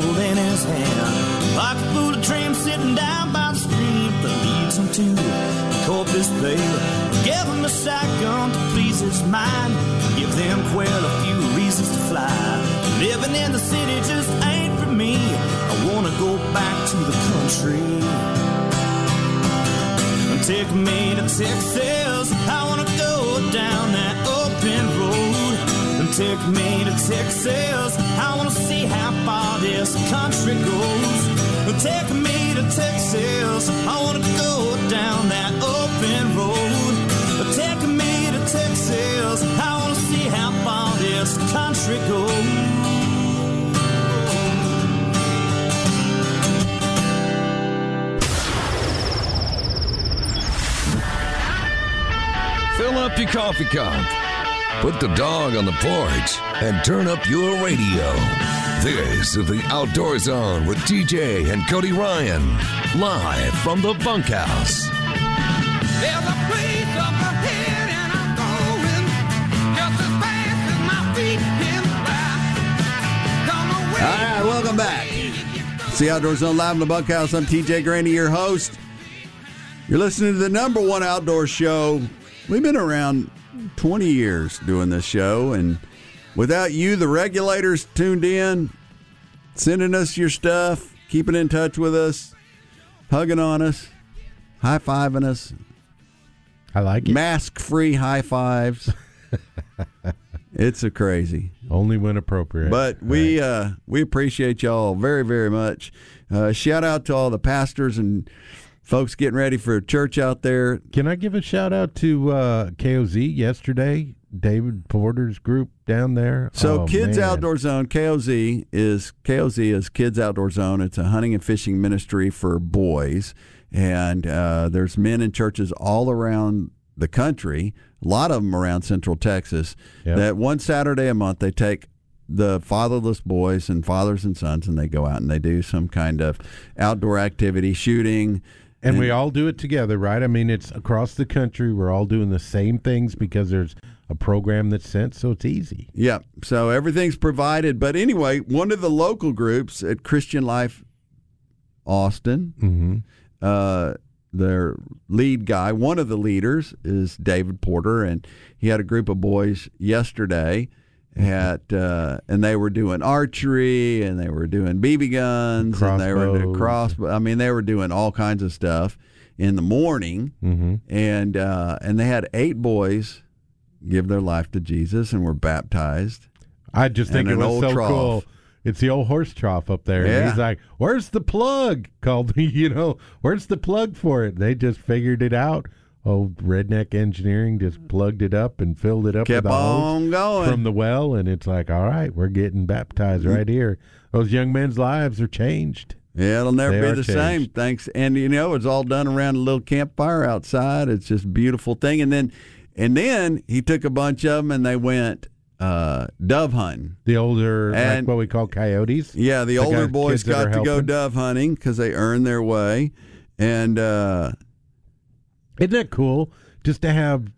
Pole in his hand. A full of dreams sitting down by the stream that leads him to the Corpus Bay. Give him a shotgun to please his mind. Give them quail a few reasons to fly. Living in the city just ain't for me. I wanna go back to the country. Take me to Texas. I wanna go down that open road. Take me to Texas. This country goes. Take me to Texas. I wanna go down that open road. Take me to Texas. I wanna see how far this country goes. Fill up your coffee cup. Put the dog on the porch and turn up your radio. This is the Outdoor Zone with TJ and Cody Ryan, live from the bunkhouse. There's a place up ahead and I'm going just as fast as my feet can fly. Come away. All right, welcome back. It's the Outdoor Zone live in the bunkhouse. I'm TJ Grandy, your host. You're listening to the number one outdoor show. We've been around 20 years doing this show, and without you, the regulators tuned in, sending us your stuff, keeping in touch with us, hugging on us, high fiving us, I like it. mask free high fives. it's a crazy. Only when appropriate. But we uh, we appreciate y'all very very much. Uh, shout out to all the pastors and folks getting ready for church out there. Can I give a shout out to uh, KOZ yesterday? David Porter's group down there. So Oh, Kids man. Outdoor Zone KOZ is KOZ is Kids Outdoor Zone. It's a hunting and fishing ministry for boys, and uh, there's men in churches all around the country. A lot of them around Central Texas. Yep. That one Saturday a month they take the fatherless boys and fathers and sons, and they go out and they do some kind of outdoor activity, shooting. And we all do it together, right? I mean, it's across the country. We're all doing the same things because there's a program that's sent, so it's easy. Yeah. So everything's provided. But anyway, one of the local groups at Christian Life Austin, Mm-hmm. uh, their lead guy, one of the leaders is David Porter, and he had a group of boys yesterday at uh, and they were doing archery and they were doing BB guns and they were doing Crossbows. cross. I mean, they were doing all kinds of stuff in the morning, Mm-hmm. and uh, and they had eight boys give their life to Jesus and were baptized. I just think it was so trough. cool. It's the old horse trough up there. And Yeah. he's like, "Where's the plug?" Called me, you know, "Where's the plug for it?" They just figured it out. Old redneck engineering just plugged it up and filled it up Kept with on going. from the well, and it's like, all right, we're getting baptized Mm. right here. Those young men's lives are changed. Yeah, it'll never They be the changed. same. Thanks. And you know, it's all done around a little campfire outside. It's just a beautiful thing. And then, and then he took a bunch of them and they went uh, dove hunting. The older, And- like what we call coyotes. Yeah, the, The older guys- boys got to go dove hunting because they earned their way. And uh, Isn't that cool? Just to have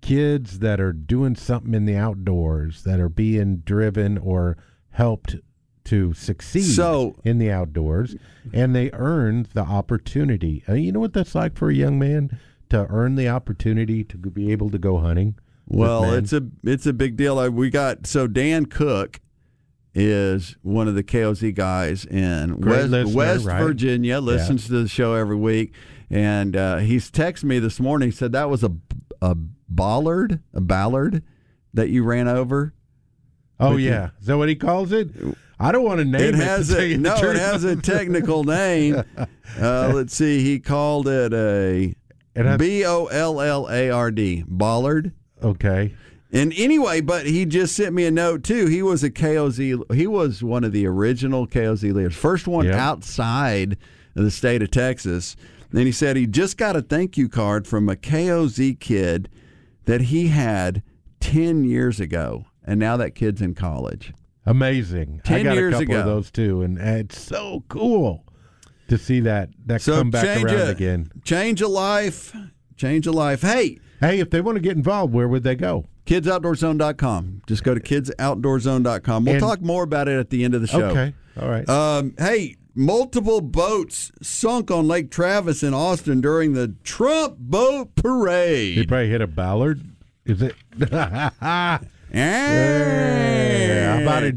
kids that are doing something in the outdoors, that are being driven or helped to succeed So- in the outdoors, and they earned the opportunity. Uh, you know what that's like for a young man to earn the opportunity to be able to go hunting. Well, it's a it's a big deal. We got so Dan Cook is one of the KOZ guys in Great West, listener, West right? Virginia. Listens to the show every week, and uh, he's texted me this morning. He said that was a a bollard, a ballard that you ran over. oh yeah, is that what he calls it? I don't want to name it. it has a no. It has a technical name. Uh, let's see. He called it a B O L L A R D bollard. okay. And anyway, but he just sent me a note too. He was a KOZ. He was one of the original KOZ leaders, first one Yep. outside of the state of Texas. And he said he just got a thank you card from a KOZ kid that he had ten years ago, and now that kid's in college. Amazing. Ten I got years a couple ago. of those too, and it's so cool to see that that So come back around a, again. Change a life. Change a life. Hey, Hey, if they want to get involved, where would they go? KidsOutdoorZone.com. Just go to KidsOutdoorZone.com. We'll And- talk more about it at the end of the show. Okay. All right. Um, hey, multiple boats sunk on Lake Travis in Austin during the Trump boat parade. parade. probably hit a ballard. Is it? Yeah. About it?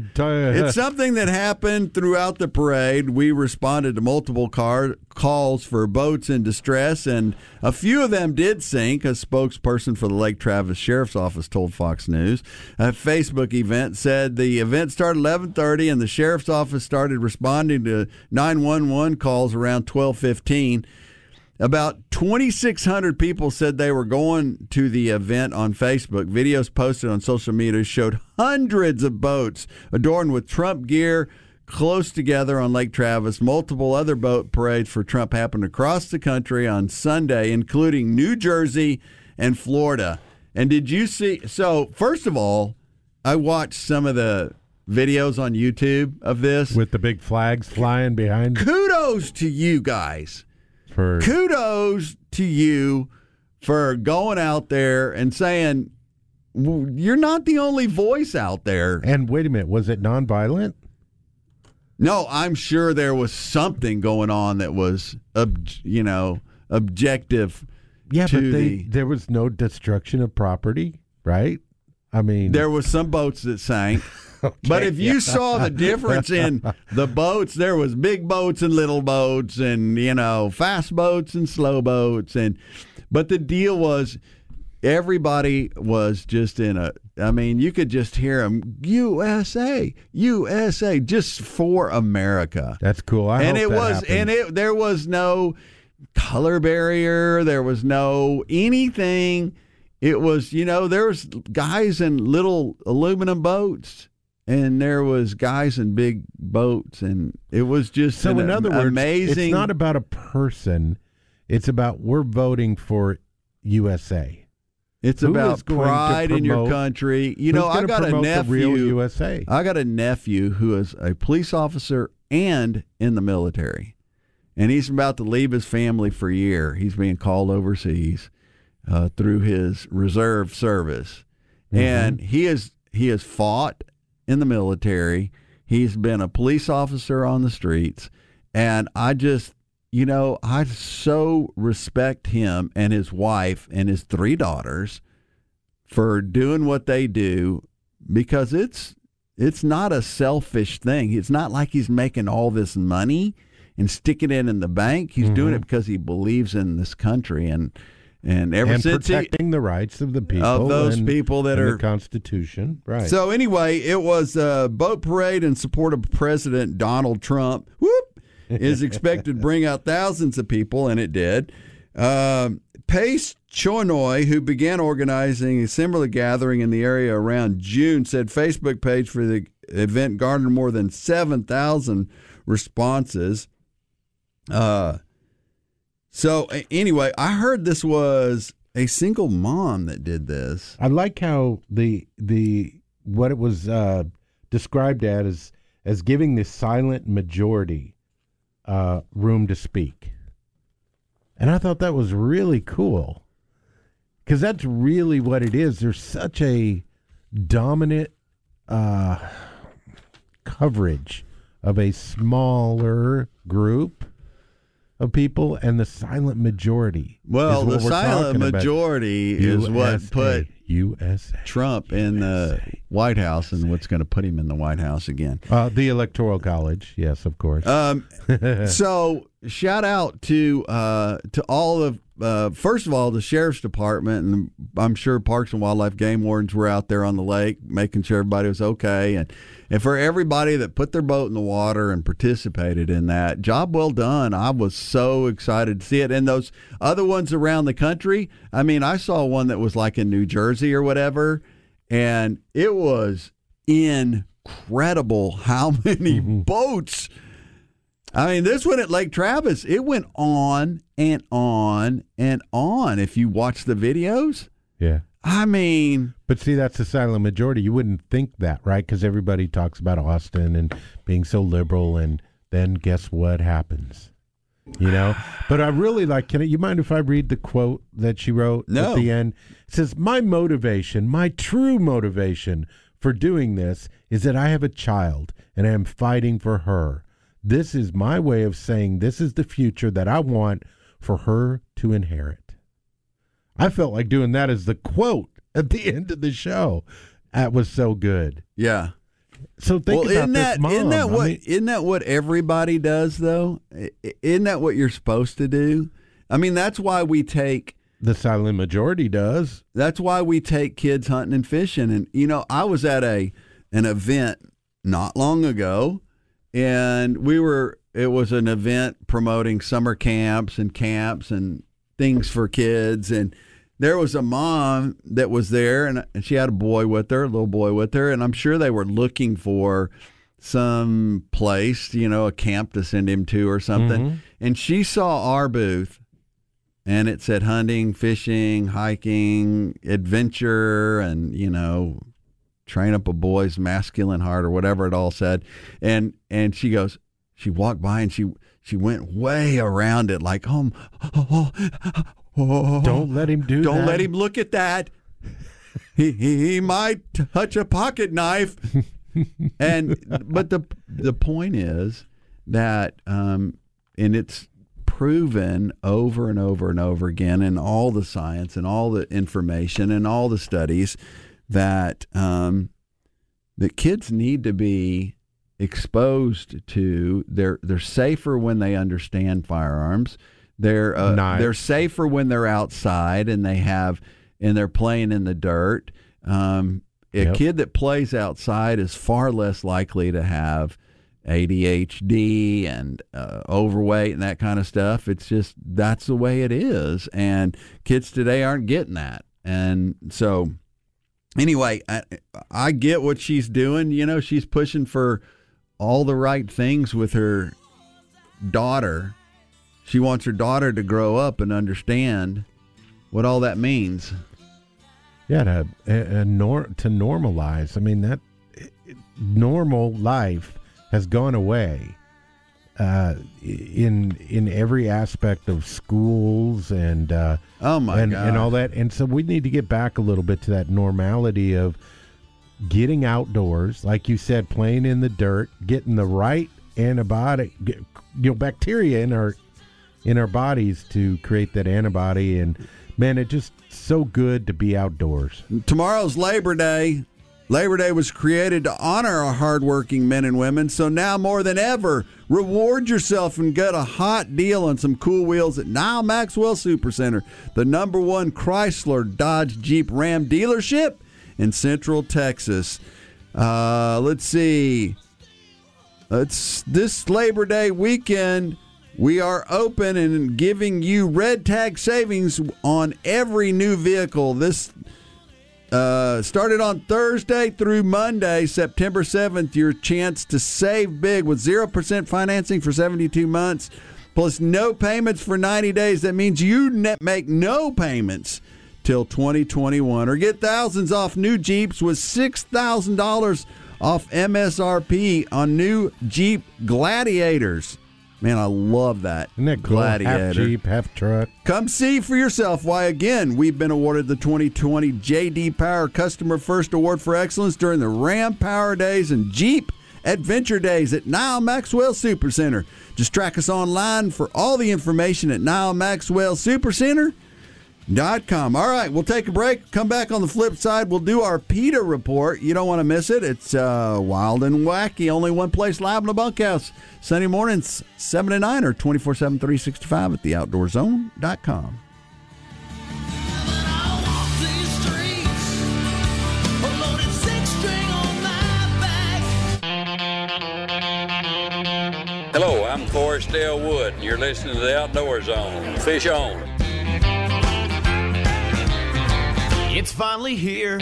It's something that happened throughout the parade. We responded to multiple car- calls for boats in distress, and a few of them did sink. A spokesperson for the Lake Travis Sheriff's Office told Fox News. A Facebook event said the event started 11:30, and the sheriff's office started responding to 911 calls around 12:15. About 2,600 people said they were going to the event on Facebook. Videos posted on social media showed hundreds of boats adorned with Trump gear close together on Lake Travis. Multiple other boat parades for Trump happened across the country on Sunday, including New Jersey and Florida. And did you see? So, first of all, I watched some of the videos on YouTube of this. with the big flags flying behind Kudos to you guys for kudos to you for going out there and saying you're not the only voice out there. and wait a minute, was it nonviolent? No, I'm sure there was something going on that was, ob- you know, objective. Yeah, to but they, the- there was no destruction of property, right? I mean, There was some boats that sank. But if you saw the difference in the boats, there was big boats and little boats, and you know, fast boats and slow boats, and but the deal was everybody was just in a. I mean, you could just hear them USA, USA, just for America, that's cool. I and it was, happens. and it there was no color barrier, there was no anything. It was, you know, there was guys in little aluminum boats, and there was guys in big boats, and it was just So, an in other words, amazing. it's not about a person; it's about we're voting for USA. It's who about pride in your country. You know, I got a nephew. USA. I got a nephew who is a police officer and in the military, and he's about to leave his family for a year. He's being called overseas uh, through his reserve service, and he is he has fought in the military. He's been a police officer on the streets, and I just. You know, I so respect him and his wife and his three daughters for doing what they do because it's it's not a selfish thing. It's not like he's making all this money and sticking it in the bank. He's doing it because he believes in this country and and ever and since he, protecting the rights of the people of those people that are- the Constitution, right? So anyway, it was a boat parade in support of President Donald Trump. Whoop is expected to bring out thousands of people, and it did. Um, Pace Chonoy, who began organizing a similar gathering in the area around June, said Facebook page for the event garnered more than seven thousand responses. Uh, so anyway, I heard this was a single mom that did this. I like how the the what it was uh, described as as giving the silent majority uh, room to speak, and I thought that was really cool because that's really what it is. There's such a dominant uh, coverage of a smaller group of people and the silent majority. Well, the silent talking about. majority is what put USA. Trump in the White House and what's going to put him in the White House again. Uh, the Electoral College, yes, of course. Um, so shout out to uh, to all of uh, first of all the sheriff's department and I'm sure Parks and Wildlife game wardens were out there on the lake making sure everybody was okay and and for everybody that put their boat in the water and participated in that job well done. I was so excited to see it and those other ones around the country. I mean, I saw one that was like in New Jersey or whatever and it was incredible how many mm-hmm. boats I mean, this one at Lake Travis, it went on and on and on. If you watch the videos, yeah. I mean, But see, that's the silent majority. You wouldn't think that, right? Because everybody talks about Austin and being so liberal, and then guess what happens? You know, but I really like. Can I, you mind if I read the quote that she wrote No. at the end? It says, "My motivation, my true motivation for doing this is that I have a child and I am fighting for her. This is my way of saying this is the future that I want for her to inherit." I felt like doing that as the quote at the end of the show. That was so good. Yeah. So think well, about isn't this that mom. not that I what mean, not that what everybody does though? Isn't that what you're supposed to do? I mean, that's why we take the silent majority does. that's why we take kids hunting and fishing. And you know, I was at a an event not long ago, and we were. It was an event promoting summer camps and camps and things for kids. And there was a mom that was there, and, and she had a boy with her, a little boy with her, and I'm sure they were looking for some place, you know, a camp to send him to or something. Mm-hmm. And she saw our booth and it said hunting, fishing, hiking, adventure, and you know, train up a boy's masculine heart or whatever it all said. And and she goes, she walked by and she she went way around it like, oh, oh, oh, Don't let him do don't that. let him look at that. he, he he might touch a pocket knife. and but the the point is that um, and it's proven over and over and over again in all the science and all the information and all the studies that um, that kids need to be exposed to they're they're safer when they understand firearms they're uh, Knives. they're safer when they're outside and they have and they're playing in the dirt um, a Yep. kid that plays outside is far less likely to have ADHD and uh, overweight and that kind of stuff. It's just that's the way it is, and kids today aren't getting that. And so, anyway, I, I get what she's doing. You know, she's pushing for all the right things with her daughter. She wants her daughter to grow up and understand what all that means. Yeah, to uh, nor- to normalize. I mean that it- normal life has gone away uh, in in every aspect of schools and uh, Oh my and god! and all that. And so we need to get back a little bit to that normality of getting outdoors, like you said, playing in the dirt, getting the right antibiotic, you know, bacteria in our in our bodies to create that antibody. And man, it just so good to be outdoors. Tomorrow's Labor Day. Labor Day was created to honor our hardworking men and women, so now more than ever, reward yourself and get a hot deal on some cool wheels at Nyle Maxwell Supercenter, the number one Chrysler Dodge Jeep Ram dealership in Central Texas. Uh, let's see. It's this Labor Day weekend. We are open and giving you red tag savings on every new vehicle. This uh, started on Thursday through Monday, September 7th. Your chance to save big with 0% financing for 72 months, plus no payments for 90 days. That means you make no payments till 2021 or get thousands off new Jeeps with $6,000 off MSRP on new Jeep Gladiators. Man, I love that. Isn't that cool? Half Gladiator. Jeep, half truck. Come see for yourself why, again, we've been awarded the 2020 JD Power Customer First Award for Excellence during the Ram Power Days and Jeep Adventure Days at Nyle Maxwell Supercenter. Just track us online for all the information at Nyle Maxwell Supercenter. Com. All right, we'll take a break. Come back on the flip side. We'll do our PETA report. You don't want to miss it. It's uh, wild and wacky. Only one place live in the bunkhouse. Sunday mornings, 7 to 9 or 24 7 365 at theoutdoorzone.com. Hello, I'm Forrest Dale Wood, and you're listening to the Outdoor Zone. Fish on. It's finally here.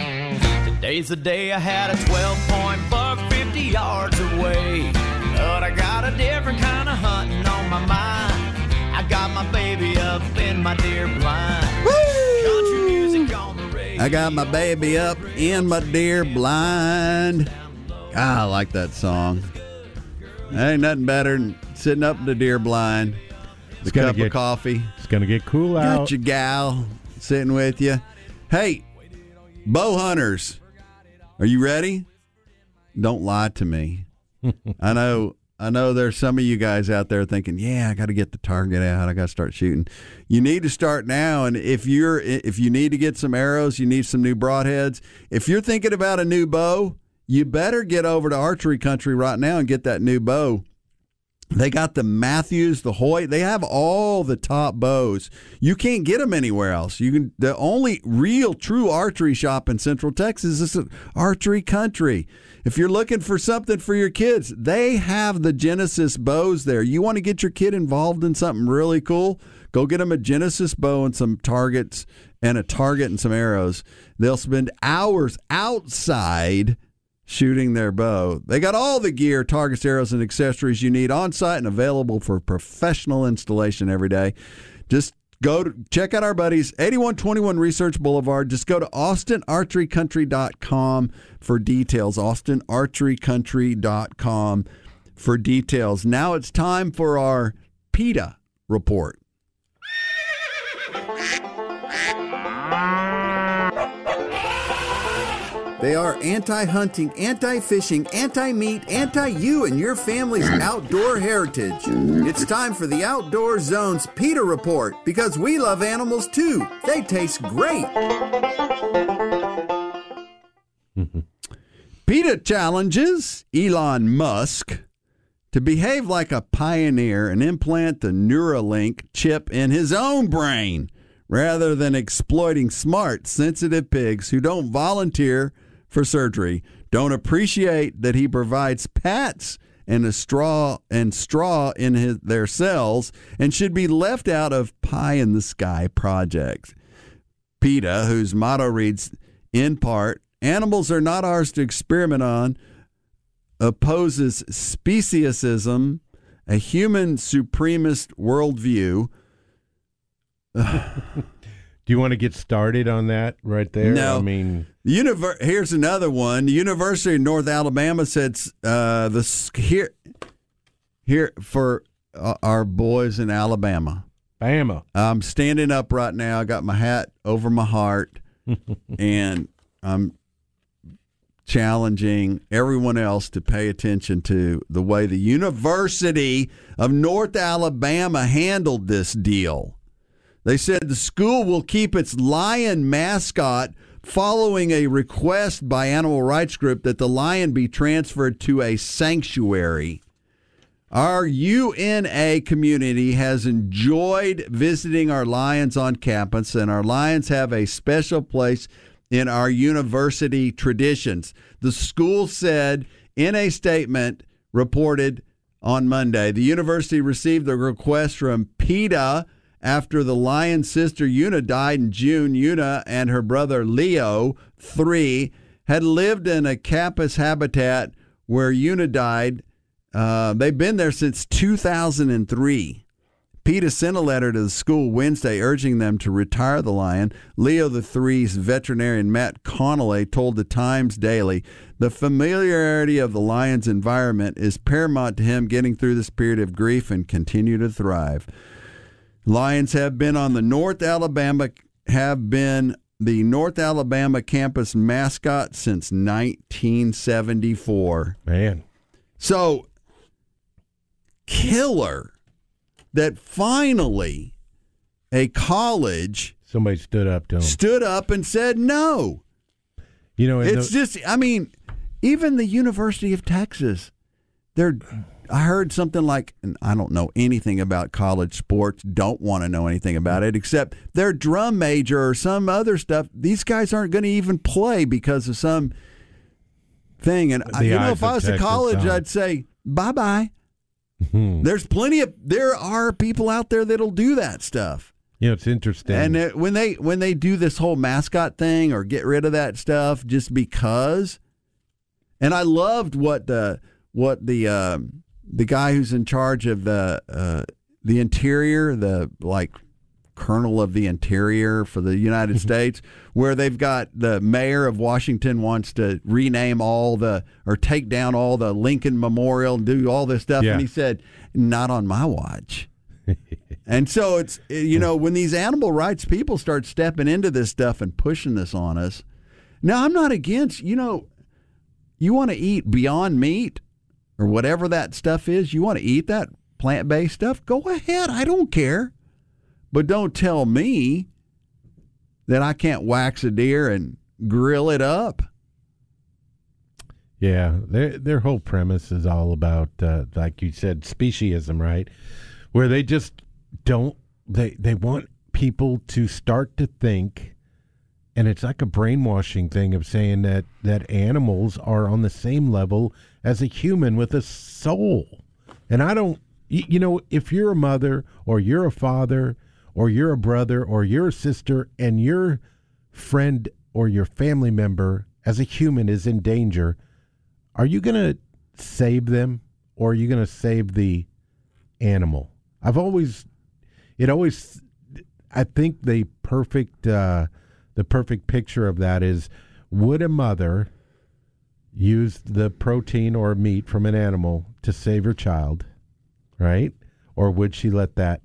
Today's the day I had a 12 point buck 50 yards away. But I got a different kind of hunting on my mind. I got my baby up in my deer blind. Country music on the radio. I got my baby up in my deer blind. Ah, I like that song. Ain't nothing better than sitting up in the deer blind. the gonna cup get- of coffee. It's going to get cool out. Got your gal sitting with you. Hey, bow hunters, are you ready? Don't lie to me. I know. I know there's some of you guys out there thinking, "Yeah, I got to get the target out. I got to start shooting." You need to start now. And if you're if you need to get some arrows, you need some new broadheads. If you're thinking about a new bow, you better get over to archery country right now and get that new bow. They got the Mathews, the Hoyt. They have all the top bows. You can't get them anywhere else. You can. The only real, true archery shop in Central Texas is Archery Country. If you're looking for something for your kids, they have the Genesis bows there. You want to get your kid involved in something really cool? Go get them a Genesis bow and some targets and a target and some arrows. They'll spend hours outside shooting their bow. They got all the gear, targets, arrows, and accessories you need on site and available for professional installation every day. Just go to check out our buddies 8121 Research Boulevard. Just go to austinarcherycountry.com for details. austinarcherycountry.com for details. Now it's time for our PETA report. They are anti hunting, anti fishing, anti meat, anti you and your family's mm. outdoor heritage. It's time for the Outdoor Zone's PETA Report because we love animals too. They taste great. PETA challenges Elon Musk to behave like a pioneer and implant the Neuralink chip in his own brain rather than exploiting smart, sensitive pigs who don't volunteer for surgery, don't appreciate that he provides pats and a straw and straw in his, their cells and should be left out of pie in the sky projects. PETA, whose motto reads in part, animals are not ours to experiment on, opposes speciesism, a human supremacist worldview. Do you want to get started on that right there? No. I mean, Univer- here's another one. The University of North Alabama said uh, the here here for uh, our boys in Alabama. Bama. I'm standing up right now. I got my hat over my heart, and I'm challenging everyone else to pay attention to the way the University of North Alabama handled this deal. They said the school will keep its lion mascot following a request by animal rights group that the lion be transferred to a sanctuary. Our UNA community has enjoyed visiting our Lions on campus, and our Lions have a special place in our university traditions. The school said in a statement reported on Monday the university received a request from PETA after the Lion's sister Una died in June. Una and her brother Leo, three, had lived in a campus habitat where Una died. Uh, they've been there since 2003. PETA sent a letter to the school Wednesday urging them to retire the lion. Leo the Three's veterinarian Matt Connolly told the Times Daily the familiarity of the lion's environment is paramount to him getting through this period of grief and continue to thrive. Lions have been on the North Alabama have been the North Alabama campus mascot since 1974. Man. So killer that finally a college Somebody stood up to him. stood up and said no. You know, It's the- just I mean, even the University of Texas, they're I heard something like and I don't know anything about college sports, don't want to know anything about it except their drum major or some other stuff. These guys aren't going to even play because of some thing and The you know if I was to Texas, college huh? I'd say bye-bye. Hmm. There's plenty of there are people out there that'll do that stuff. you know, it's interesting. And uh, when they when they do this whole mascot thing or get rid of that stuff just because, and I loved what the what the um, the guy who's in charge of the uh, the interior, the like colonel of the interior for the United States, where they've got the mayor of Washington wants to rename all the or take down all the Lincoln Memorial and do all this stuff, Yeah. and he said, "Not on my watch." and so it's you know when these animal rights people start stepping into this stuff and pushing this on us. Now I'm not against you know you want to eat beyond meat or whatever that stuff is. You want to eat that plant based stuff. Go ahead. I don't care, but don't tell me that I can't wax a deer and grill it up. Yeah, their their whole premise is all about, uh, like you said, speciesism, right? Where they just don't they they want people to start to think, and it's like a brainwashing thing of saying that that animals are on the same level as a human with a soul, and I don't, you, know, if you're a mother or you're a father or you're a brother or you're a sister and your friend or your family member as a human is in danger are you going to save them or are you going to save the animal? I've always, it always, I think the perfect, uh, the perfect picture of that is would a mother use the protein or meat from an animal to save her child, right? Or would she let that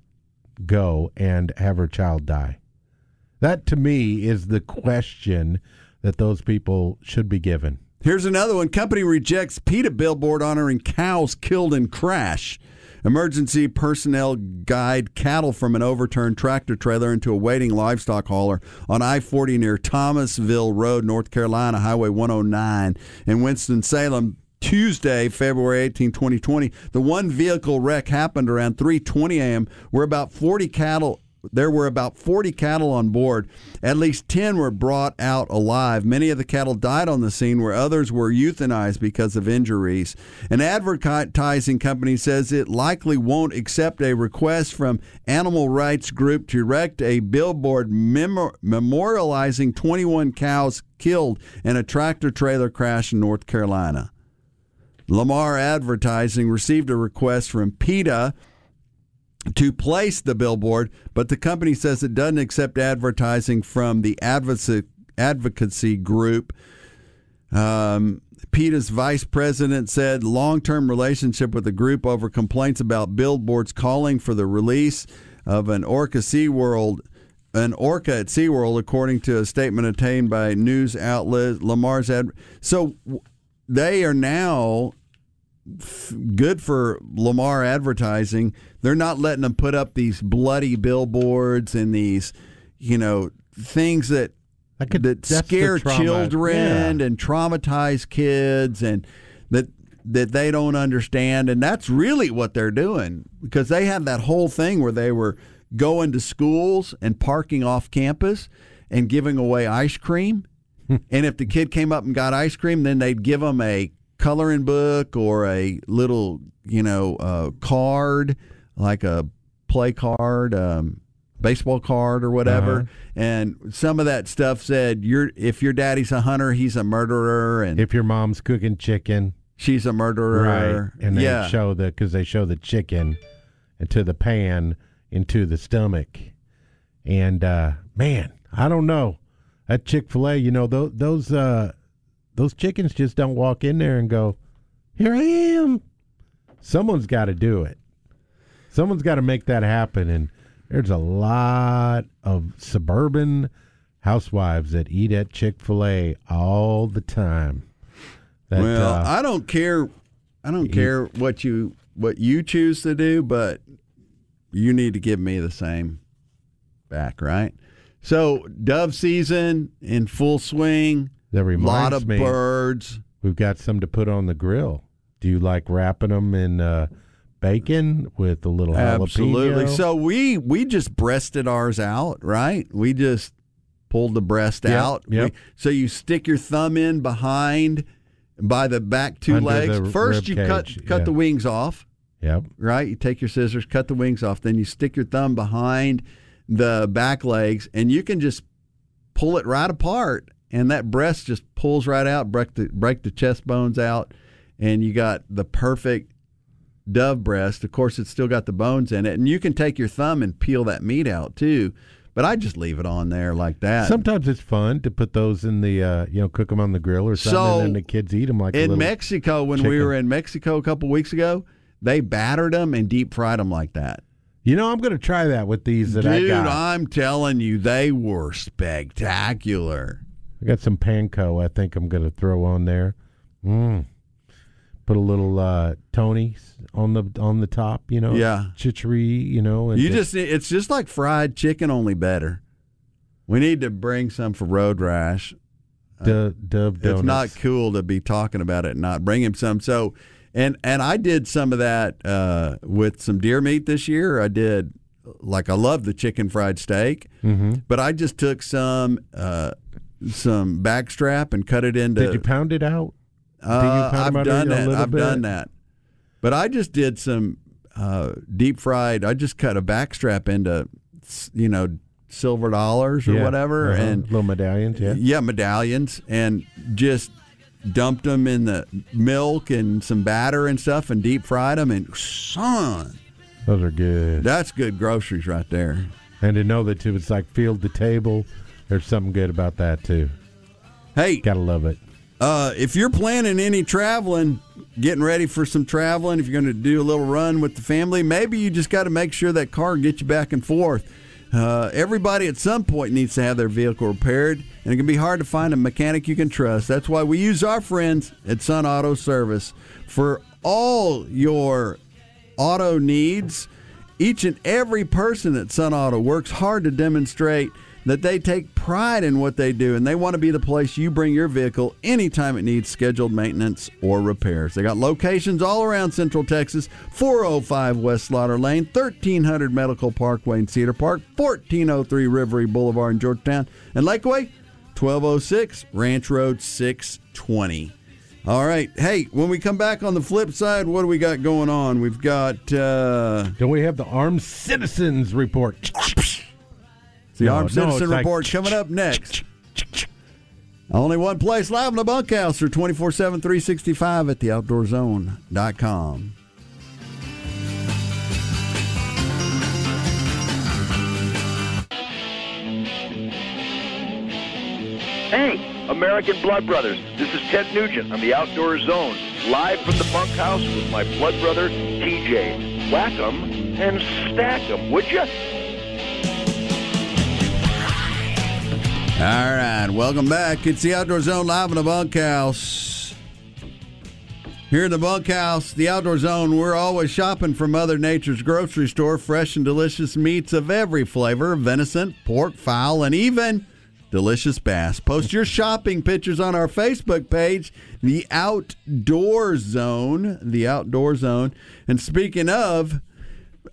go and have her child die? That to me is the question that those people should be given. Here's another one. Company rejects PETA billboard honoring cows killed in crash. Emergency personnel guide cattle from an overturned tractor trailer into a waiting livestock hauler on I 40 near Thomasville Road, North Carolina, Highway 109 in Winston-Salem. Tuesday, February 18, 2020, the one vehicle wreck happened around 3:20 a.m. where about 40 cattle there were about 40 cattle on board. At least 10 were brought out alive. Many of the cattle died on the scene, where others were euthanized because of injuries. An advertising company says it likely won't accept a request from animal rights group to erect a billboard memor- memorializing 21 cows killed in a tractor trailer crash in North Carolina. Lamar Advertising received a request from PETA to place the billboard, but the company says it doesn't accept advertising from the advocacy, advocacy group. Um, PETA's vice president said long term relationship with the group over complaints about billboards calling for the release of an Orca SeaWorld an orca at SeaWorld, according to a statement obtained by news outlet Lamar's ad. So they are now good for Lamar advertising. They're not letting them put up these bloody billboards and these, you know, things that That could- that scare children Yeah. and traumatize kids and that that they don't understand and that's really what they're doing because they had that whole thing where they were going to schools and parking off campus and giving away ice cream and if the kid came up and got ice cream then they'd give them a coloring book or a little you know uh, card like a play card um, baseball card or whatever Uh-huh. and some of that stuff said you're if your daddy's a hunter he's a murderer and If your mom's cooking chicken, she's a murderer Right. and they yeah show the because they show the chicken into the pan into the stomach, and uh, man, I don't know that Chick Fil A. You know those those uh, those chickens just don't walk in there and go, "Here I am." Someone's got to do it. Someone's got to make that happen, and there's a lot of suburban housewives that eat at Chick Fil A all the time. That, well uh, i don't care i don't care what you what you choose to do but you need to give me the same back right so dove season in full swing That lot of me, birds we've got some to put on the grill. Do you like wrapping them in uh, bacon with a little Absolutely. jalapeno? So we we just breasted ours out, right? We just pulled the breast Yep, out. yep. We- so you stick your thumb in behind by the back two Under legs. First, you cut cut yeah. the wings off, Yep. right? You take your scissors, cut the wings off, then you stick your thumb behind the back legs, and you can just pull it right apart, and that breast just pulls right out. Break the break the chest bones out, and you got the perfect dove breast. Of course, it's still got the bones in it, and you can take your thumb and peel that meat out too. But I just leave it on there like that. Sometimes it's fun to put those in the, uh, you know, cook them on the grill or something, So, and the kids eat them like in Mexico, when we were in Mexico a couple weeks ago, they battered them and deep fried them like that. You know, I'm going to try that with these that I got. Dude. I'm telling you, they were spectacular. I got some panko. I think I'm going to throw on there. Mm. Put a little uh, Tony on the on the top. You know, Yeah. Chachere. You know, and You just it's just like fried chicken, only better. We need to bring some for Road Rash. Dove, Dove donuts. It's not cool to be talking about it and not bring him some. So, and and I did some of that uh, with some deer meat this year. I did like I love the chicken fried steak, Mm-hmm. but I just took some uh, some backstrap and cut it into. Did you pound it out? Uh, pound I've done that. I've bit? done that. But I just did some uh, deep fried. I just cut a backstrap into, you know, silver dollars or Yeah. whatever, Uh-huh. and little medallions. Yeah. yeah, medallions, and just dumped them in the milk and some batter and stuff, and deep fried them. And son, Those are good. that's good groceries right there. And to know that too, it's like field to table. There's something good about that too. Hey, Gotta love it. Uh, if you're planning any traveling, getting ready for some traveling, if you're going to do a little run with the family, maybe you just got to make sure that car gets you back and forth. Uh, everybody at some point needs to have their vehicle repaired, and it can be hard to find a mechanic you can trust. That's why we use our friends at Sun Auto Service for all your auto needs. Each and every person at Sun Auto works hard to demonstrate that they take pride in what they do and they want to be the place you bring your vehicle anytime it needs scheduled maintenance or repairs. They got locations all around Central Texas 405 West Slaughter Lane, 1300 Medical Parkway in Cedar Park, 1403 Rivery Boulevard in Georgetown, and Lakeway 1206 Ranch Road 620. All right. Hey, when we come back on the flip side, what do we got going on? We've got uh, Don't we have the armed citizens report? the No, Armed no, Citizen it's like- Report coming up next. Only one place live in the bunkhouse or 24 7, 365 at theoutdoorzone.com. Hey, American Blood Brothers. This is Ted Nugent on the Outdoor Zone, live from the bunkhouse with my blood brother, TJ. Whack 'em and stack 'em, would you? All right. Welcome back. It's the Outdoor Zone live in the bunkhouse. Here in the bunkhouse, the Outdoor Zone, we're always shopping from Mother Nature's grocery store. Fresh and delicious meats of every flavor venison, pork, fowl, and even delicious bass. Post your shopping pictures on our Facebook page, The Outdoor Zone. The Outdoor Zone. And speaking of,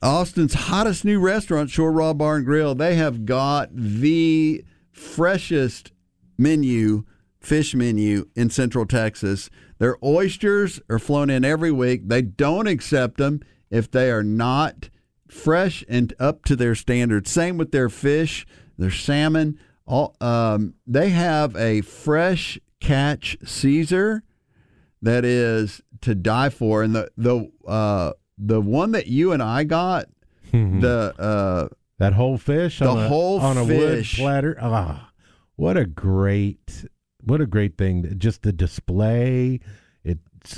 Austin's hottest new restaurant, Shore Raw Bar and Grill, they have got the freshest menu, fish menu in Central Texas. Their oysters are flown in every week. They don't accept them if they are not fresh and up to their standards. Same with their fish, their salmon. All um, they have a fresh catch Caesar that is to die for, and the the uh, the one that you and I got, the uh, That whole fish The on a, whole on a fish. wood platter. Ah, what a great, what a great thing! Just the display. It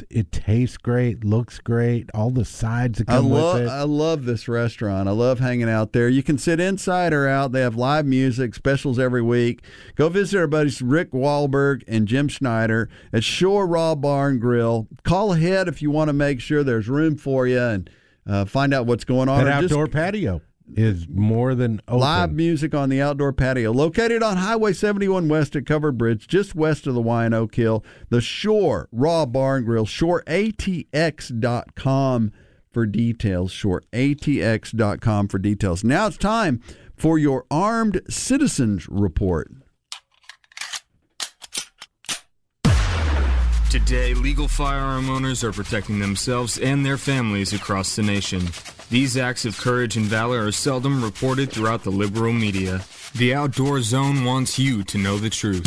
it tastes great, looks great. All the sides that I come love with it. I love this restaurant. I love hanging out there. You can sit inside or out. They have live music, specials every week. Go visit our buddies Rick Wahlberg and Jim Schneider at Shore Raw Bar and Grill. Call ahead if you want to make sure there's room for you and uh, find out what's going on. that or just outdoor patio is more than open. Live music on the outdoor patio, located on Highway 71 West at Covered Bridge, just west of the Y in Oak Hill. The Shore Raw Barn Grill, shoreatx.com for details. Shoreatx.com for details. Now it's time for your Armed Citizens Report. Today, legal firearm owners are protecting themselves and their families across the nation. These acts of courage and valor are seldom reported throughout the liberal media. The Outdoor Zone wants you to know the truth.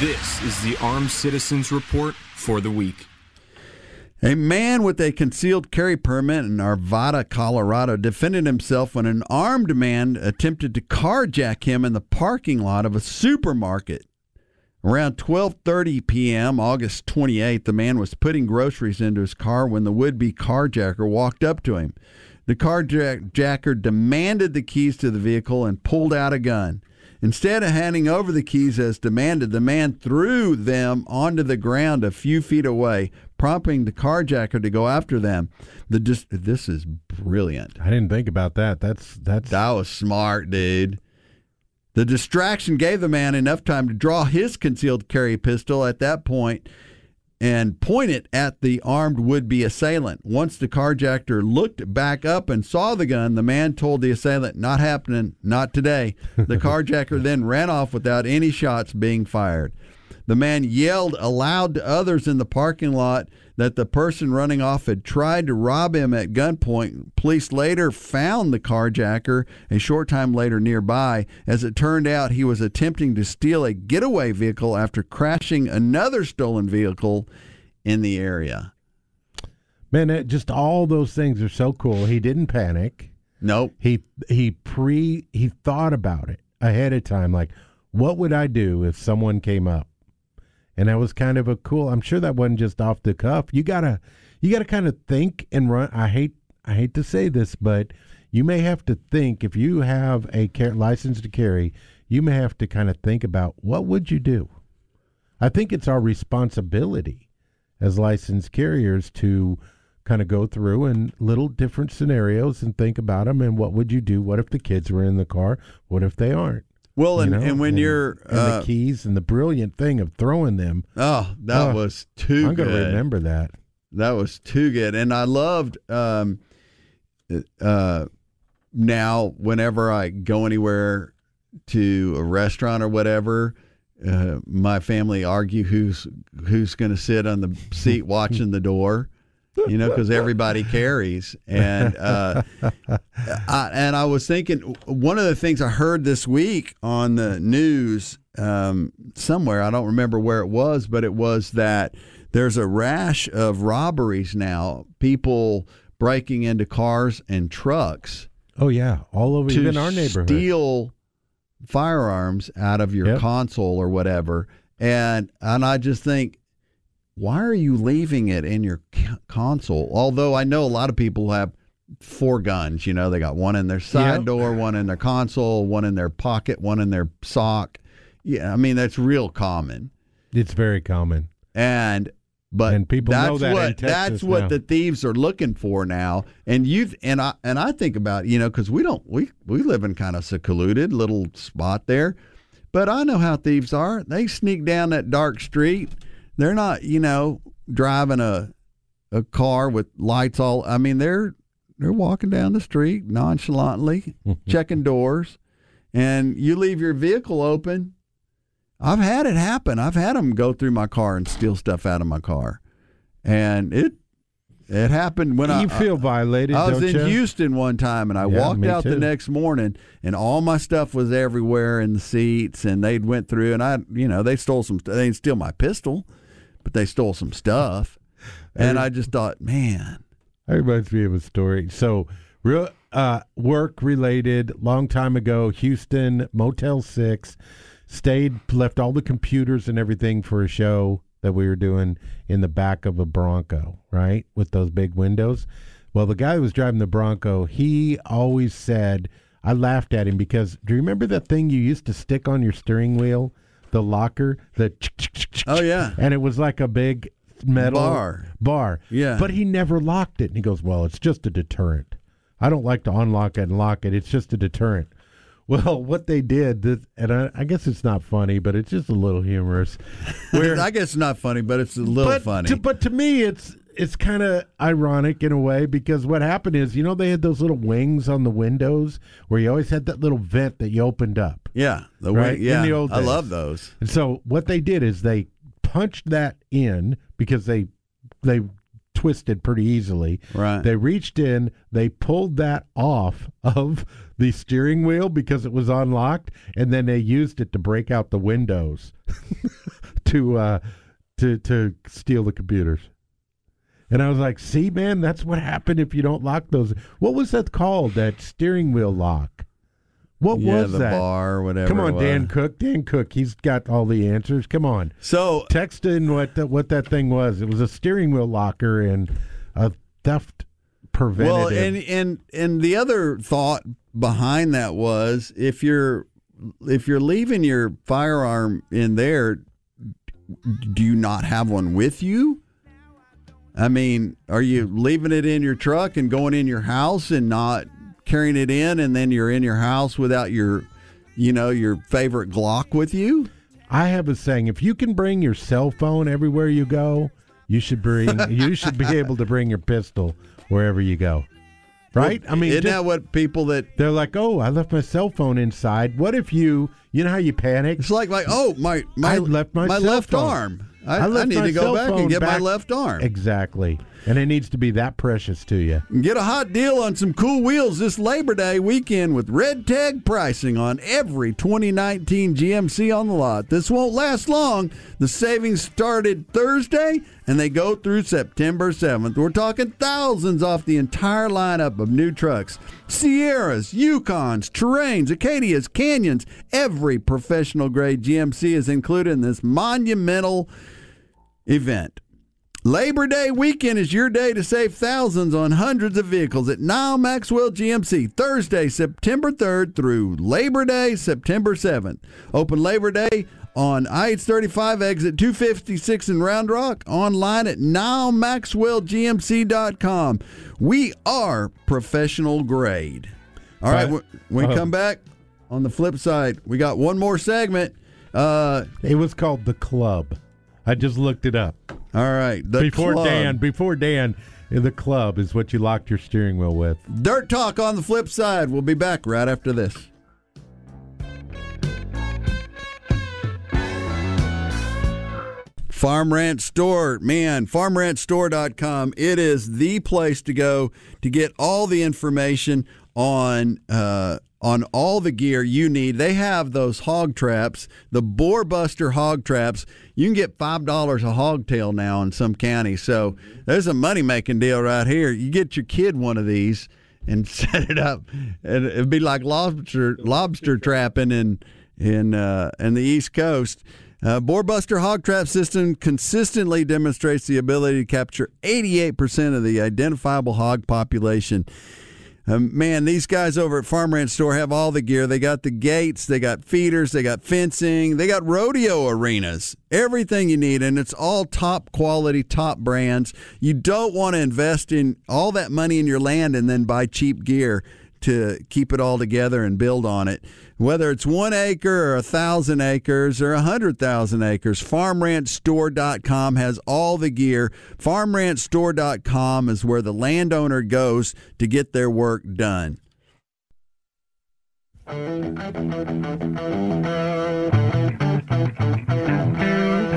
This is the Armed Citizens Report for the week. A man with a concealed carry permit in Arvada, Colorado, defended himself when an armed man attempted to carjack him in the parking lot of a supermarket. Around 12:30 p.m., August 28th, the man was putting groceries into his car when the would-be carjacker walked up to him. The carjacker demanded the keys to the vehicle and pulled out a gun. Instead of handing over the keys as demanded, the man threw them onto the ground a few feet away, prompting the carjacker to go after them. The dis- this is brilliant. I didn't think about that. That's that's That was smart, dude. The distraction gave the man enough time to draw his concealed carry pistol at that point and point it at the armed would be assailant. Once the carjacker looked back up and saw the gun, the man told the assailant, Not happening, not today. The carjacker then ran off without any shots being fired. The man yelled aloud to others in the parking lot that the person running off had tried to rob him at gunpoint. Police later found the carjacker a short time later nearby. As it turned out, he was attempting to steal a getaway vehicle after crashing another stolen vehicle in the area. man. It, just all those things are so cool. He didn't panic. Nope. He he pre he thought about it ahead of time. Like, what would I do if someone came up? And that was kind of a cool. I'm sure that wasn't just off the cuff. You gotta you gotta kind of think and run. I hate I hate to say this, but you may have to think if you have a car- license to carry. You may have to kind of think about what would you do. I think it's our responsibility as licensed carriers to kind of go through and little different scenarios and think about them and what would you do? What if the kids were in the car? What if they aren't? Well, You and, know? and when you're and uh, the keys and the brilliant thing of throwing them, oh, that Oh, was too I'm going to remember that. That was too good, and I loved. Um, uh, now, whenever I go anywhere to a restaurant or whatever, uh, my family argue who's who's going to sit on the seat watching the door. You know, because everybody carries, and uh, I, and I was thinking one of the things I heard this week on the news um, somewhere I don't remember where it was, but it was that there's a rash of robberies now. People breaking into cars and trucks Oh yeah, all over even our neighborhood. steal firearms out of your Yep. console or whatever. And and I just think, why are you leaving it in your console? Although I know a lot of people have four guns. You know, they got one in their side Yep. door, one in their console, one in their pocket, one in their sock. Yeah, I mean that's real common. It's very common. And but And people that's know that what that's what the thieves are looking for now. And you and I and I think about you know because we don't we we live in kind of secluded little spot there, but I know how thieves are. They sneak down that dark street. They're not you know driving a a car with lights all. I mean they're they're walking down the street nonchalantly, checking doors, and you leave your vehicle open. I've had it happen. I've had them go through my car and steal stuff out of my car, and it it happened when I you feel violated, I was in you? Houston one time, and I Yeah, walked out the next morning, and all my stuff was everywhere in the seats, and they'd went through, and I, you know, they stole some. They didn't steal my pistol, but they stole some stuff, and I just thought, man, That reminds me of a story. So, real uh, work related. Long time ago, Houston Motel Six stayed, left all the computers and everything for a show that we were doing in the back of a Bronco, right, with those big windows. Well, the guy who was driving the Bronco, he always said, I laughed at him because do you remember that thing you used to stick on your steering wheel, the locker, the oh yeah, and it was like a big metal Bar. Bar. Yeah. But he never locked it. And he goes, Well, it's just a deterrent. I don't like to unlock it and lock it. It's just a deterrent. Well, what they did, this, and I, I guess it's not funny, but it's just a little humorous. Where, I guess it's not funny, but it's a little but funny. To, but to me, it's it's kind of ironic in a way because what happened is, you know, they had those little wings on the windows where you always had that little vent that you opened up. yeah, the Right, way, in yeah, the old I love those. And so what they did is they punched that in because they they twisted pretty easily. Right. They reached in, they pulled that off of the steering wheel because it was unlocked, and then they used it to break out the windows to uh to to steal the computers. And I was like, "See, man, that's what happened if you don't lock those. What was that called? That steering wheel lock? What yeah, was the that? bar whatever. Come on. Dan Cook. Dan Cook. He's got all the answers. Come on. So Text in what the, what that thing was. It was a steering wheel locker and a theft preventative. Well, and and and the other thought behind that was if you're if you're leaving your firearm in there, do you not have one with you? I mean, are you leaving it in your truck and going in your house and not carrying it in, and then you're in your house without your, you know, your favorite Glock with you? I have a saying: if you can bring your cell phone everywhere you go, you should bring. you should be able to bring your pistol wherever you go. Right? I mean, isn't just- that what people that they're like, "Oh, I left my cell phone inside." What if you, you know how you panic? It's like like oh my my I left my cell left phone. arm. I, I, left need to go back and get my left arm. Exactly, and it needs to be that precious to you. Get a hot deal on some cool wheels this Labor Day weekend with red tag pricing on every 2019 GMC on the lot. This won't last long. The savings started Thursday and they go through September 7th. We're talking thousands off the entire lineup of new trucks Sierras, Yukons, Terrains, Acadias, Canyons. Every professional grade GMC is included in this monumental event. Labor Day weekend is your day to save thousands on hundreds of vehicles at Nyle Maxwell GMC Thursday, September 3rd through Labor Day, September 7th. Open Labor Day on IH 35 exit 256 in Round Rock, online at NyleMaxwellGMC.com. We are professional grade. All right, when we Uh, come back on the flip side, we got one more segment. Uh, It was called the Club. I just looked it up. all right, before club. Dan, before Dan, the club is what you locked your steering wheel with. Dirt Talk on the flip side. We'll be back right after this. Farm Ranch Store, man, farmranchstore.com. It is the place to go to get all the information on uh, on all the gear you need. They have those hog traps, the Boar Buster hog traps. You can get five dollars a hog tail now in some counties. So there's a money making deal right here. You get your kid one of these and set it up, and it'd be like lobster lobster trapping in in uh, in the East Coast. Uh, Boarbuster Hog Trap System consistently demonstrates the ability to capture 88% of the identifiable hog population. Um, man, these guys over at Farm Ranch Store have all the gear. They got the gates, they got feeders, they got fencing, they got rodeo arenas, everything you need, and it's all top quality, top brands. You don't want to invest in all that money in your land and then buy cheap gear to keep it all together and build on it. Whether it's one acre or a thousand acres or a hundred thousand acres, farmranchstore.com has all the gear. Farmranchstore.com is where the landowner goes to get their work done.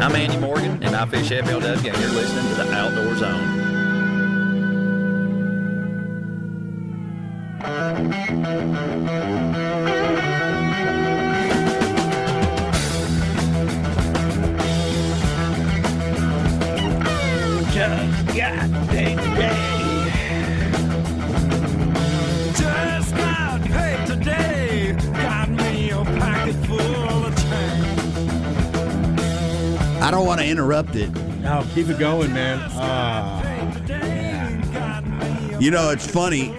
I'm Andy Morgan, and I fish FLW, and you're listening to the Outdoor Zone. Just got paid today. Just got paid today. Got me a pocket full of change. I don't want to interrupt it. No, keep it going, man. Ah, You know, it's funny.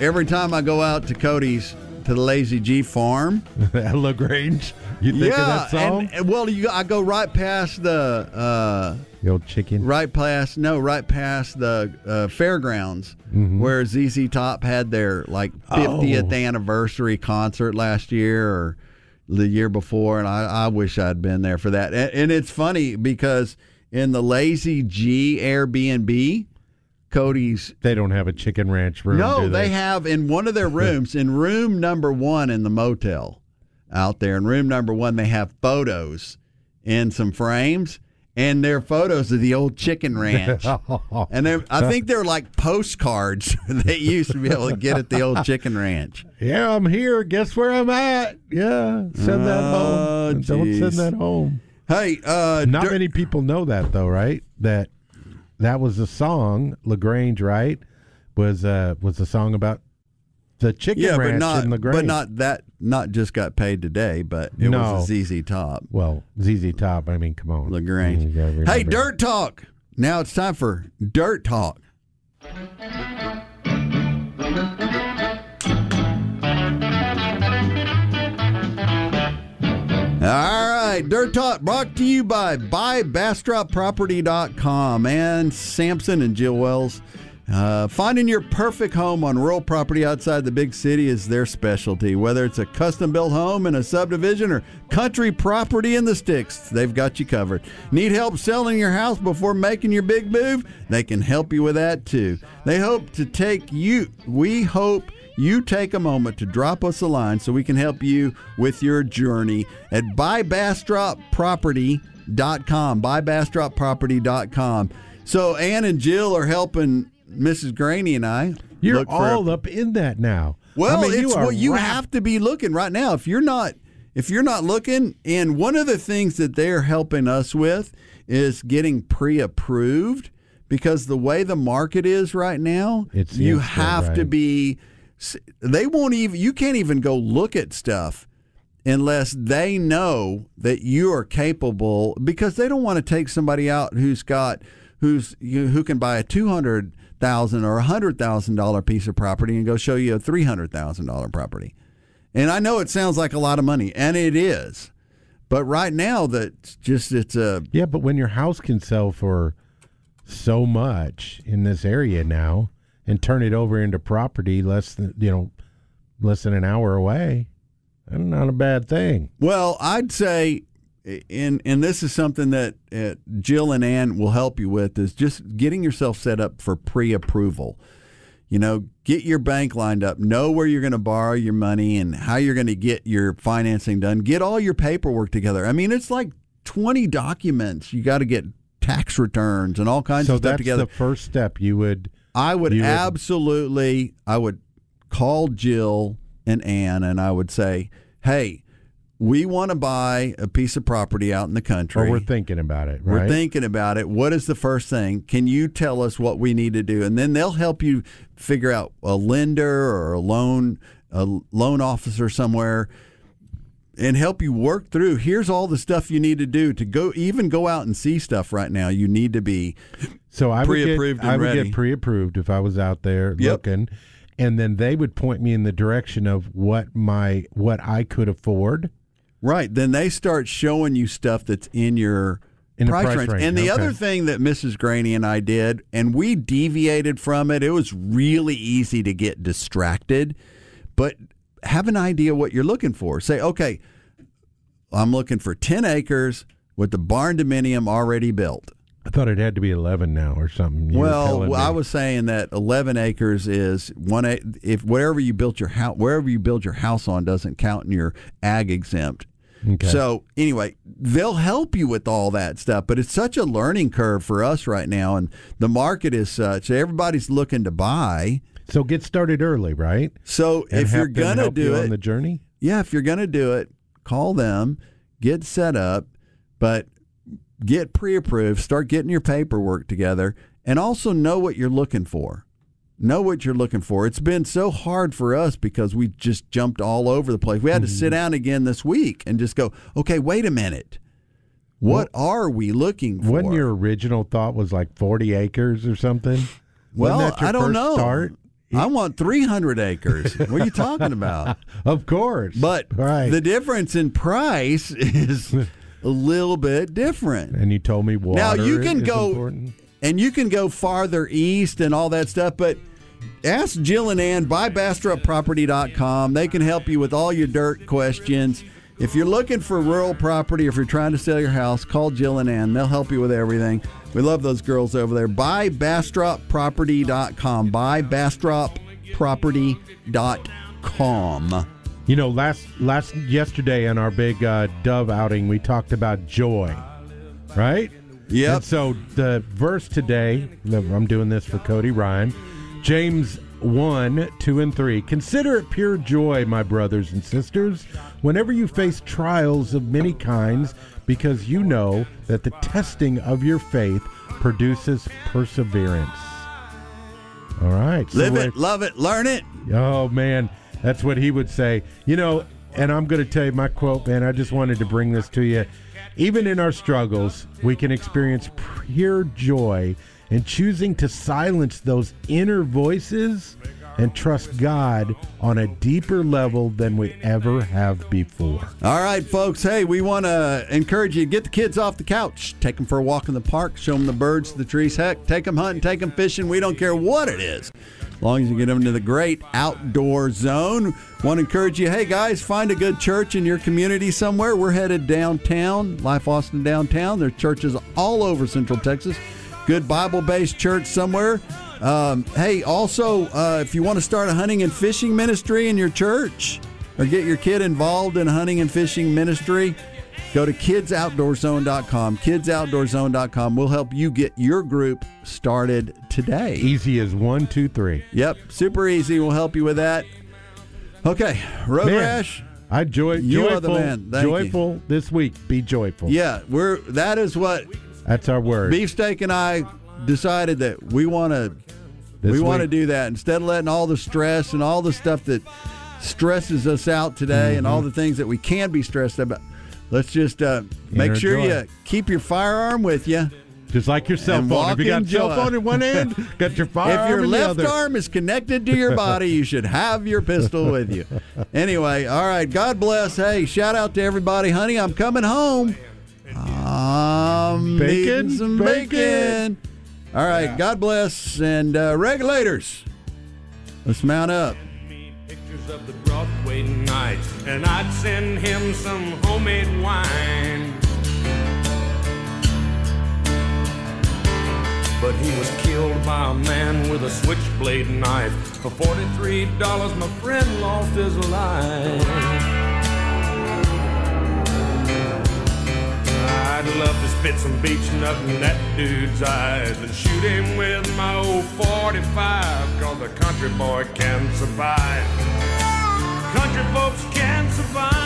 Every time I go out to Cody's to the Lazy G farm, At La Grange. You think of that song? and, and well, you, I go right past the uh, the old chicken. right past no, right past the uh, fairgrounds where ZZ Top had their like 50th Oh. anniversary concert last year or the year before, and I, I wish I'd been there for that. And, and it's funny because in the Lazy G Airbnb, Cody's They don't have a chicken ranch room. no, do they? they? have in one of their rooms, in room number one in the motel out there, in room number one, they have photos in some frames, and they're photos of the old chicken ranch. and I think they're like postcards that you used to be able to get at the old chicken ranch. yeah, I'm here. Guess where I'm at? Yeah, send that Oh, home. Don't send that home. Hey, uh, Not dur- many people know that though, right? That that was a song La Grange, right? Was uh was a song about the chicken yeah, ranch but not the grain. but not that not just got paid today, but it No. was a ZZ Top. well, ZZ Top. I mean, come on, La Grange. Hey. Dirt Talk. Now it's time for Dirt Talk. All right, Dirt Talk brought to you by BuyBastropProperty.com and Sampson and Jill Wells. Uh, finding your perfect home on rural property outside the big city is their specialty. Whether it's a custom built home in a subdivision or country property in the sticks, they've got you covered. Need help selling your house before making your big move? They can help you with that too. They hope to take you, we hope you take a moment to drop us a line so we can help you with your journey at buybastropproperty.com. Buybastropproperty.com. So Ann and Jill are helping Mrs. Graney and I. You're for a- all up in that now. well, I mean, it's you what you wrapped- have to be looking right now. If you're not, if you're not looking, and one of the things that they're helping us with is getting pre-approved because the way the market is right now, It's you have to be. They won't even. You can't even go look at stuff unless they know that you are capable because they don't want to take somebody out who's got who's you, who can buy a two hundred thousand or a hundred thousand dollar piece of property and go show you a three hundred thousand dollar property. And I know it sounds like a lot of money, and it is, but right now that just it's a Yeah, but when your house can sell for so much in this area now and turn it over into property less than you know less than an hour away, that's not a bad thing. Well, I'd say, and and this is something that uh, Jill and Ann will help you with is just getting yourself set up for pre-approval. You know, get your bank lined up, know where you're going to borrow your money and how you're going to get your financing done. Get all your paperwork together. I mean, it's like 20 documents. You got to get tax returns and all kinds so of stuff that's together. the first step. You would I would You absolutely, I would call Jill and Ann and I would say, hey, we want to buy a piece of property out in the country. or we're thinking about it, We're thinking about it. What is the first thing? Can you tell us what we need to do? And then they'll help you figure out a lender or a loan a loan officer somewhere and help you work through. Here's all the stuff you need to do to go even go out and see stuff right now. You need to be So I would Pre-approved get, and I would ready. get pre-approved if I was out there Yep. looking, and then they would point me in the direction of what my what I could afford. Right. Then they start showing you stuff that's in your In price, price range. range, And the okay. other thing that Mrs. Graney and I did, and we deviated from it, it was really easy to get distracted, but have an idea what you're looking for. Say, okay, I'm looking for 10 acres with the barn dominium already built. I thought it had to be eleven now or something. You well, I was saying that 11 acres is one. If wherever you built your house, wherever you build your house on, doesn't count in your ag exempt. Okay. So anyway, they'll help you with all that stuff, but it's such a learning curve for us right now, and the market is such. Everybody's looking to buy. So get started early, right? So And if you're gonna do it, on the journey, yeah, if you're gonna do it, call them, get set up, but get pre-approved, start getting your paperwork together, and also know what you're looking for. Know what you're looking for. It's been so hard for us because we just jumped all over the place. We had to Mm-hmm. sit down again this week and just go, okay, wait a minute. What are we looking for? when your original thought was like forty acres or something. well, Wasn't that your I don't know. Start? I want 300 acres. what are you talking about? Of course, But right. the difference in price is a little bit different. and you told me water. now you can go important. and you can go farther east and all that stuff, but ask Jill and Ann, by buybastropproperty.com. They can help you with all your dirt questions. If you're looking for rural property, if you're trying to sell your house, call Jill and Ann. They'll help you with everything. We love those girls over there. Buybastropproperty.com. Buybastropproperty.com. You know, last last yesterday in our big uh, dove outing, we talked about joy, right? Yeah. So the verse today, I'm doing this for Cody Ryan, James 1, 2, and 3. Consider it pure joy, my brothers and sisters, whenever you face trials of many kinds, because you know that the testing of your faith produces perseverance. All right. so Live it, love it, learn it. Oh man, that's what he would say. You know, and I'm going to tell you my quote, man. I just wanted to bring this to you. Even in our struggles, we can experience pure joy in choosing to silence those inner voices and trust God on a deeper level than we ever have before. All right, folks. Hey, we want to encourage you to get the kids off the couch, take them for a walk in the park, show them the birds, the trees. Heck, take them hunting, take them fishing. We don't care what it is. As long as you get them into the great outdoor zone. Want to encourage you, hey guys, find a good church in your community somewhere. We're headed downtown, Life Austin downtown. There's churches all over Central Texas. Good Bible based church somewhere. Um, hey, also, uh, if you want to start a hunting and fishing ministry in your church or get your kid involved in hunting and fishing ministry, go to kidsoutdoorzone.com. Kidsoutdoorzone.com. We'll help you get your group started today. Easy as one, two, three. Yep, super easy. We'll help you with that. Okay, Road Man, Rash. I joy, You joyful, are the man. Thank you. joyful this week. Be joyful. Yeah, we're that is what That's our word. Beefsteak and I decided that we want to we want to do that instead of letting all the stress and all the stuff that stresses us out today and all Mm-hmm. the things that we can be stressed about. Let's just uh, make sure joy. you keep your firearm with you. Just like your cell phone. If you got in cell phone in one hand, got your firearm if your in the left other. arm is connected to your body, you should have your pistol with you. Anyway, all right. God bless. Hey, shout out to everybody, honey. I'm coming home. I'm Bacon? some Bacon. bacon. All right. God bless. And uh, regulators, let's mount up. pictures of the Broadway nights, and I'd send him some homemade wine. But he was killed by a man with a switchblade knife. For $43, my friend lost his life. I'd love to spit some Beech-Nut in that dude's eyes and shoot him with my old 45, cause a country boy can survive. Country folks can survive.